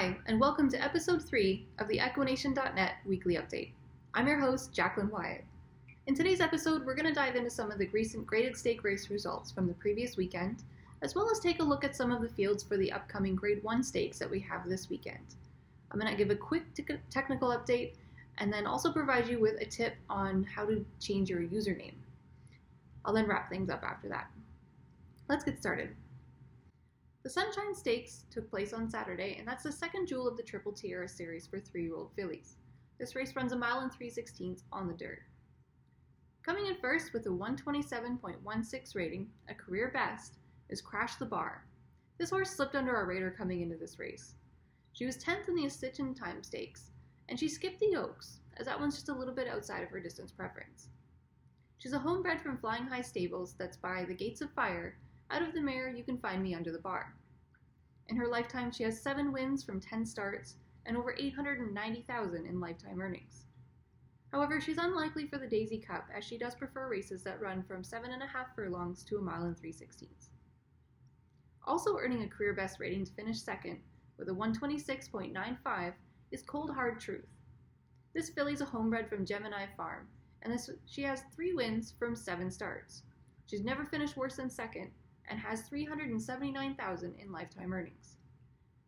Hi, and welcome to episode 3 of the Equination.net weekly update. I'm your host, Jacqueline Wyatt. In today's episode, we're going to dive into some of the recent graded stake race results from the previous weekend, as well as take a look at some of the fields for the upcoming Grade 1 stakes that we have this weekend. I'm going to give a quick te- technical update and then also provide you with a tip on how to change your username. I'll then wrap things up after that. Let's get started. The Sunshine Stakes took place on Saturday, and that's the second jewel of the Triple Tiara series for three year old fillies. This race runs a mile and 3 16ths on the dirt. Coming in first with a 127.16 rating, a career best, is Crash the Bar. This horse slipped under our radar coming into this race. She was 10th in the Ascension Time Stakes, and she skipped the Oaks, as that one's just a little bit outside of her distance preference. She's a homebred from Flying High Stables that's by the Gates of Fire out of the mare, you can find me under the bar. In her lifetime, she has seven wins from 10 starts and over 890,000 in lifetime earnings. However, she's unlikely for the Daisy Cup as she does prefer races that run from seven and a half furlongs to a mile and three sixteenths. Also earning a career best rating to finish second with a 126.95 is Cold Hard Truth. This filly's a homebred from Gemini Farm, and this, she has three wins from seven starts. She's never finished worse than second, and has 379,000 in lifetime earnings.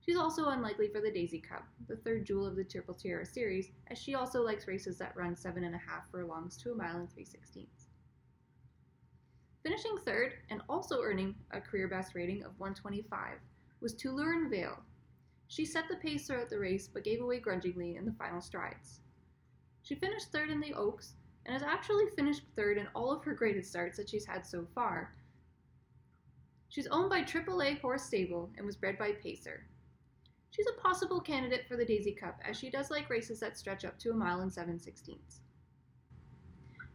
She's also unlikely for the Daisy Cup, the third jewel of the Triple Tiara series, as she also likes races that run seven and a half furlongs to a mile and three sixteenths. Finishing third and also earning a career best rating of 125 was Tulurin Vale. She set the pace throughout the race but gave away grudgingly in the final strides. She finished third in the Oaks and has actually finished third in all of her graded starts that she's had so far, She's owned by AAA Horse Stable and was bred by Pacer. She's a possible candidate for the Daisy Cup as she does like races that stretch up to a mile and 7 sixteenths.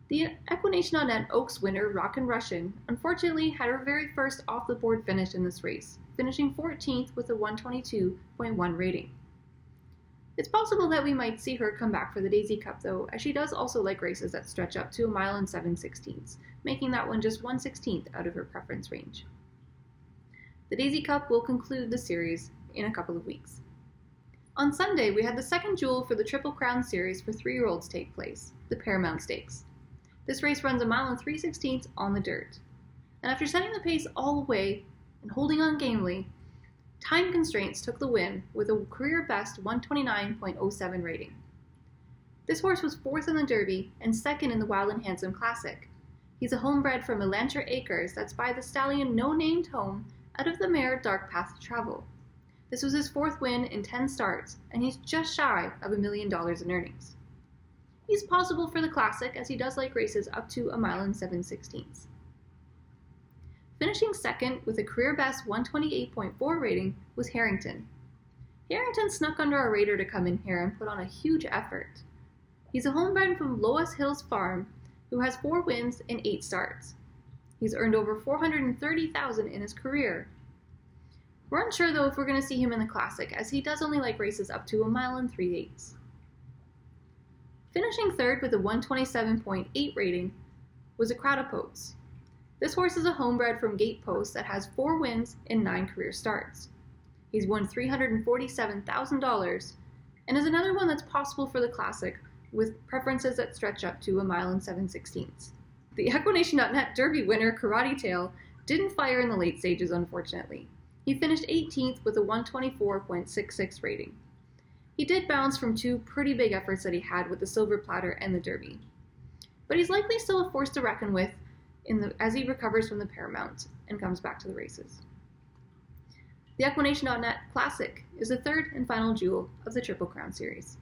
The Equination.net Oaks winner, Rockin' Russian, unfortunately had her very first off the board finish in this race, finishing 14th with a 122.1 rating. It's possible that we might see her come back for the Daisy Cup though, as she does also like races that stretch up to a mile and 7 sixteenths, making that one just 1 16th out of her preference range. The Daisy Cup will conclude the series in a couple of weeks. On Sunday, we had the second jewel for the Triple Crown series for three year olds take place, the Paramount Stakes. This race runs a mile and 3 16ths on the dirt. And after setting the pace all the way and holding on gamely, time constraints took the win with a career best 129.07 rating. This horse was fourth in the Derby and second in the Wild and Handsome Classic. He's a homebred from Elantra Acres that's by the stallion No Named Home out of the mare Dark Path to Travel. This was his fourth win in 10 starts, and he's just shy of a million dollars in earnings. He's possible for the Classic as he does like races up to a mile and 7 sixteenths. Finishing second with a career best 128.4 rating was Harrington. Harrington snuck under our radar to come in here and put on a huge effort. He's a homebred from Loess Hills Farm who has four wins in eight starts. He's earned over 430,000 in his career. We're unsure though if we're going to see him in the classic, as he does only like races up to a mile and three eighths. Finishing third with a 127.8 rating was a Crowd This horse is a homebred from Gatepost that has four wins in nine career starts. He's won $347,000 and is another one that's possible for the classic with preferences that stretch up to a mile and seven sixteenths. The Equination.net Derby winner, Karate Tail, didn't fire in the late stages, unfortunately. He finished 18th with a 124.66 rating. He did bounce from two pretty big efforts that he had with the Silver Platter and the Derby. But he's likely still a force to reckon with the, as he recovers from the Paramount and comes back to the races. The Equination.net Classic is the third and final jewel of the Triple Crown series.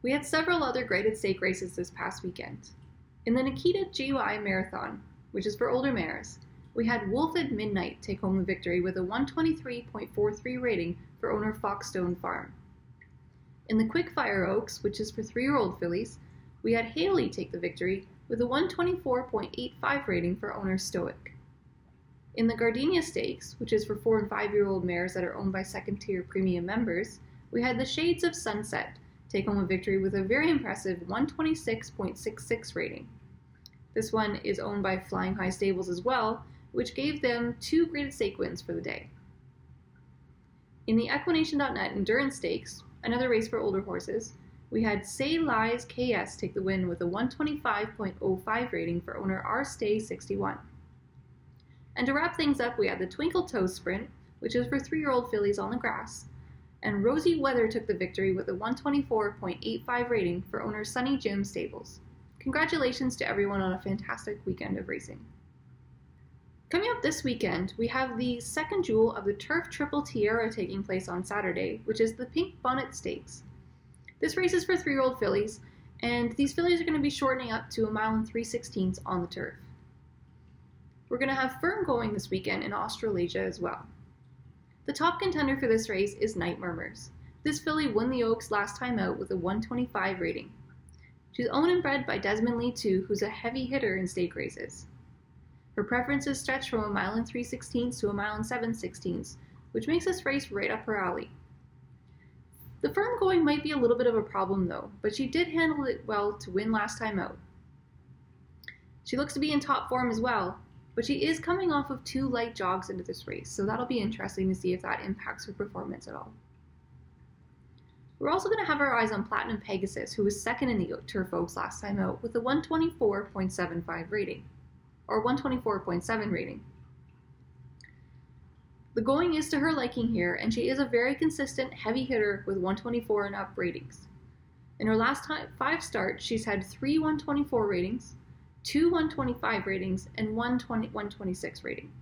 We had several other graded stake races this past weekend. In the Nikita GY Marathon, which is for older mares, we had Wolf at Midnight take home the victory with a 123.43 rating for owner Foxstone Farm. In the Quickfire Oaks, which is for three year old fillies, we had Haley take the victory with a 124.85 rating for owner Stoic. In the Gardenia Stakes, which is for four and five year old mares that are owned by second tier premium members, we had the Shades of Sunset take home a victory with a very impressive 126.66 rating. This one is owned by Flying High Stables as well, which gave them two graded stake wins for the day. In the Equination.net Endurance Stakes, another race for older horses, we had Say Lies KS take the win with a 125.05 rating for owner R Stay 61. And to wrap things up, we had the Twinkle Toe Sprint, which is for three year old fillies on the grass, and Rosie Weather took the victory with a 124.85 rating for owner Sunny Jim Stables. Congratulations to everyone on a fantastic weekend of racing. Coming up this weekend, we have the second jewel of the Turf Triple Tiara taking place on Saturday, which is the Pink Bonnet Stakes. This race is for three year old fillies, and these fillies are going to be shortening up to a mile and three sixteenths on the turf. We're going to have firm going this weekend in Australasia as well. The top contender for this race is Night Murmurs. This filly won the Oaks last time out with a 125 rating. She's owned and bred by Desmond Lee too, who's a heavy hitter in stake races. Her preferences stretch from a mile and 3 sixteenths to a mile and 7 sixteenths, which makes this race right up her alley. The firm going might be a little bit of a problem though, but she did handle it well to win last time out. She looks to be in top form as well, but she is coming off of two light jogs into this race, so that'll be interesting to see if that impacts her performance at all. We're also going to have our eyes on Platinum Pegasus, who was second in the Turf Oaks last time out with a 124.75 rating, or 124.7 rating. The going is to her liking here, and she is a very consistent heavy hitter with 124 and up ratings. In her last time, five starts, she's had three 124 ratings, two 125 ratings, and one 20, 126 rating.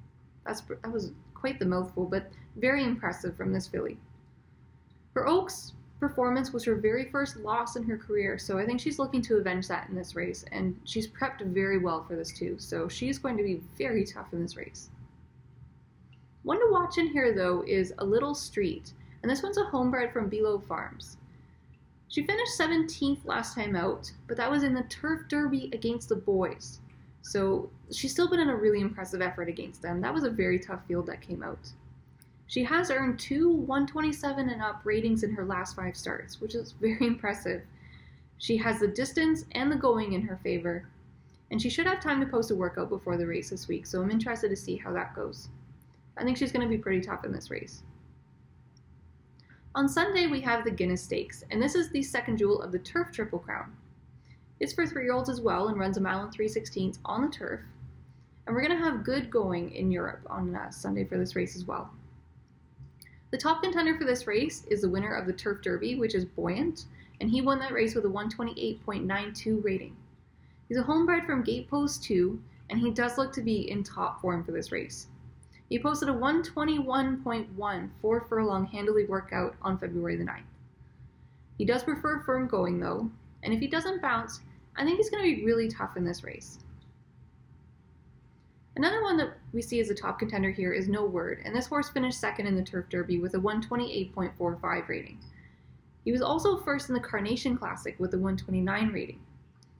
That's, that was quite the mouthful, but very impressive from this filly. Her Oaks performance was her very first loss in her career, so I think she's looking to avenge that in this race, and she's prepped very well for this too, so she's going to be very tough in this race. One to watch in here though is A Little Street, and this one's a homebred from Below Farms. She finished 17th last time out, but that was in the turf derby against the boys. So she's still put in a really impressive effort against them. That was a very tough field that came out. She has earned two 127 and up ratings in her last five starts, which is very impressive. She has the distance and the going in her favor, and she should have time to post a workout before the race this week, so I'm interested to see how that goes. I think she's going to be pretty tough in this race. On Sunday, we have the Guinness Stakes, and this is the second jewel of the Turf Triple Crown. It's for three year olds as well and runs a mile and 3 16ths on the turf. And we're going to have good going in Europe on uh, Sunday for this race as well. The top contender for this race is the winner of the Turf Derby, which is Buoyant, and he won that race with a 128.92 rating. He's a homebred from Gatepost 2, and he does look to be in top form for this race. He posted a 121.1 four furlong handily workout on February the 9th. He does prefer firm going though, and if he doesn't bounce, I think he's going to be really tough in this race. Another one that we see as a top contender here is No Word, and this horse finished second in the Turf Derby with a 128.45 rating. He was also first in the Carnation Classic with a 129 rating.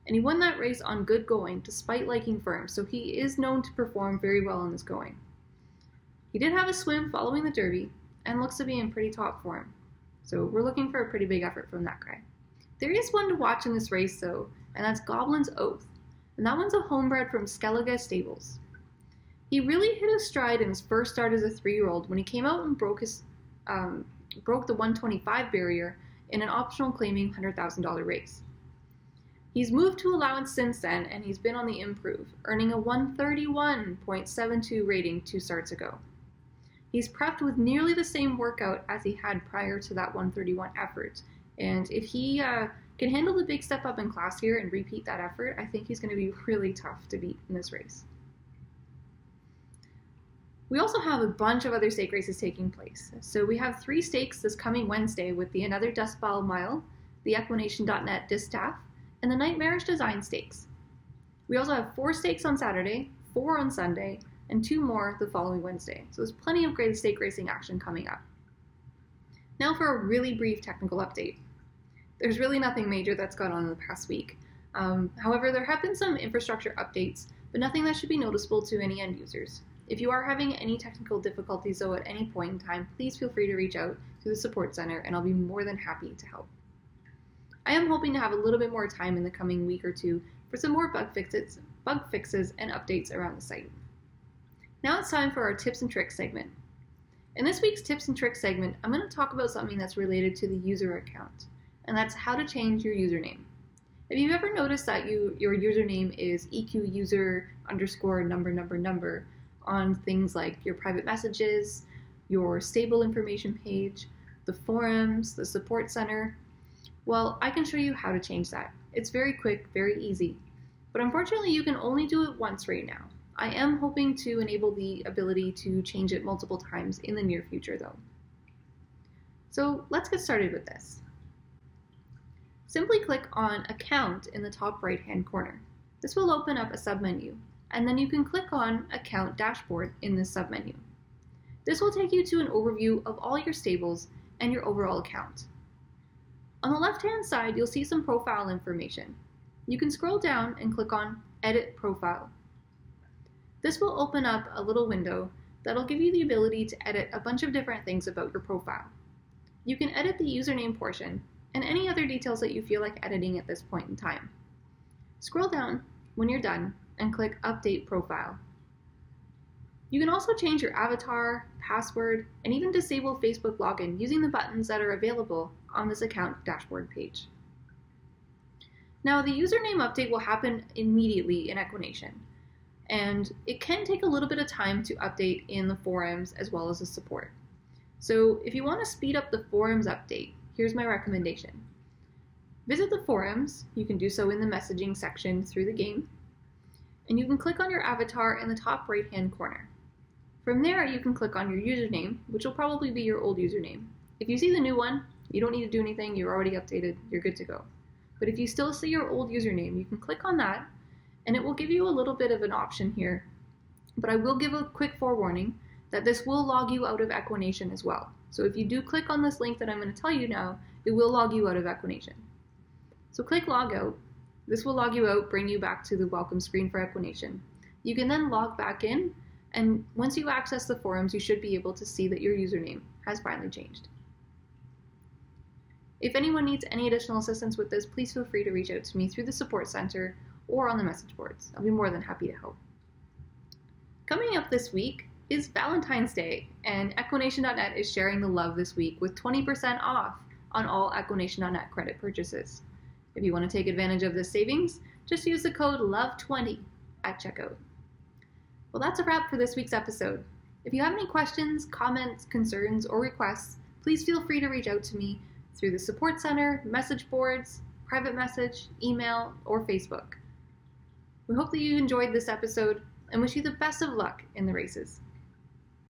And he won that race on good going despite liking firm, so he is known to perform very well in this going. He did have a swim following the Derby and looks to be in pretty top form. So we're looking for a pretty big effort from that guy. There is one to watch in this race though, and that's Goblin's Oath. And that one's a homebred from Skellige Stables. He really hit a stride in his first start as a three-year-old when he came out and broke his um, broke the 125 barrier in an optional claiming $100,000 race. He's moved to allowance since then, and he's been on the improve, earning a 131.72 rating two starts ago. He's prepped with nearly the same workout as he had prior to that 131 effort. And if he uh, can handle the big step up in class here and repeat that effort, I think he's going to be really tough to beat in this race. We also have a bunch of other stake races taking place. So we have three stakes this coming Wednesday with the Another Dust Ball Mile, the Equination.net Distaff, and the Nightmarish Design Stakes. We also have four stakes on Saturday, four on Sunday, and two more the following Wednesday. So there's plenty of great stake racing action coming up. Now for a really brief technical update. There's really nothing major that's gone on in the past week. Um, however, there have been some infrastructure updates, but nothing that should be noticeable to any end users. If you are having any technical difficulties, though, at any point in time, please feel free to reach out to the support center and I'll be more than happy to help. I am hoping to have a little bit more time in the coming week or two for some more bug fixes, bug fixes and updates around the site. Now it's time for our tips and tricks segment. In this week's tips and tricks segment, I'm going to talk about something that's related to the user account, and that's how to change your username. Have you've ever noticed that you your username is EQ user underscore number number number on things like your private messages, your stable information page, the forums, the support center? Well, I can show you how to change that. It's very quick, very easy. But unfortunately, you can only do it once right now. I am hoping to enable the ability to change it multiple times in the near future though. So let's get started with this. Simply click on Account in the top right hand corner. This will open up a submenu, and then you can click on Account Dashboard in this submenu. This will take you to an overview of all your stables and your overall account. On the left hand side, you'll see some profile information. You can scroll down and click on Edit Profile. This will open up a little window that'll give you the ability to edit a bunch of different things about your profile. You can edit the username portion and any other details that you feel like editing at this point in time. Scroll down when you're done and click Update Profile. You can also change your avatar, password, and even disable Facebook login using the buttons that are available on this account dashboard page. Now, the username update will happen immediately in Equination, and it can take a little bit of time to update in the forums as well as the support. So, if you want to speed up the forums update, here's my recommendation. Visit the forums, you can do so in the messaging section through the game, and you can click on your avatar in the top right hand corner. From there, you can click on your username, which will probably be your old username. If you see the new one, you don't need to do anything, you're already updated, you're good to go. But if you still see your old username, you can click on that, and it will give you a little bit of an option here. But I will give a quick forewarning that this will log you out of Equination as well. So if you do click on this link that I'm going to tell you now, it will log you out of Equination. So click log out. This will log you out, bring you back to the welcome screen for Equination. You can then log back in, and once you access the forums, you should be able to see that your username has finally changed. If anyone needs any additional assistance with this, please feel free to reach out to me through the support center or on the message boards. I'll be more than happy to help. Coming up this week, is Valentine's Day, and Equination.net is sharing the love this week with 20% off on all Equination.net credit purchases. If you want to take advantage of this savings, just use the code LOVE20 at checkout. Well, that's a wrap for this week's episode. If you have any questions, comments, concerns, or requests, please feel free to reach out to me through the support center, message boards, private message, email, or Facebook. We hope that you enjoyed this episode and wish you the best of luck in the races.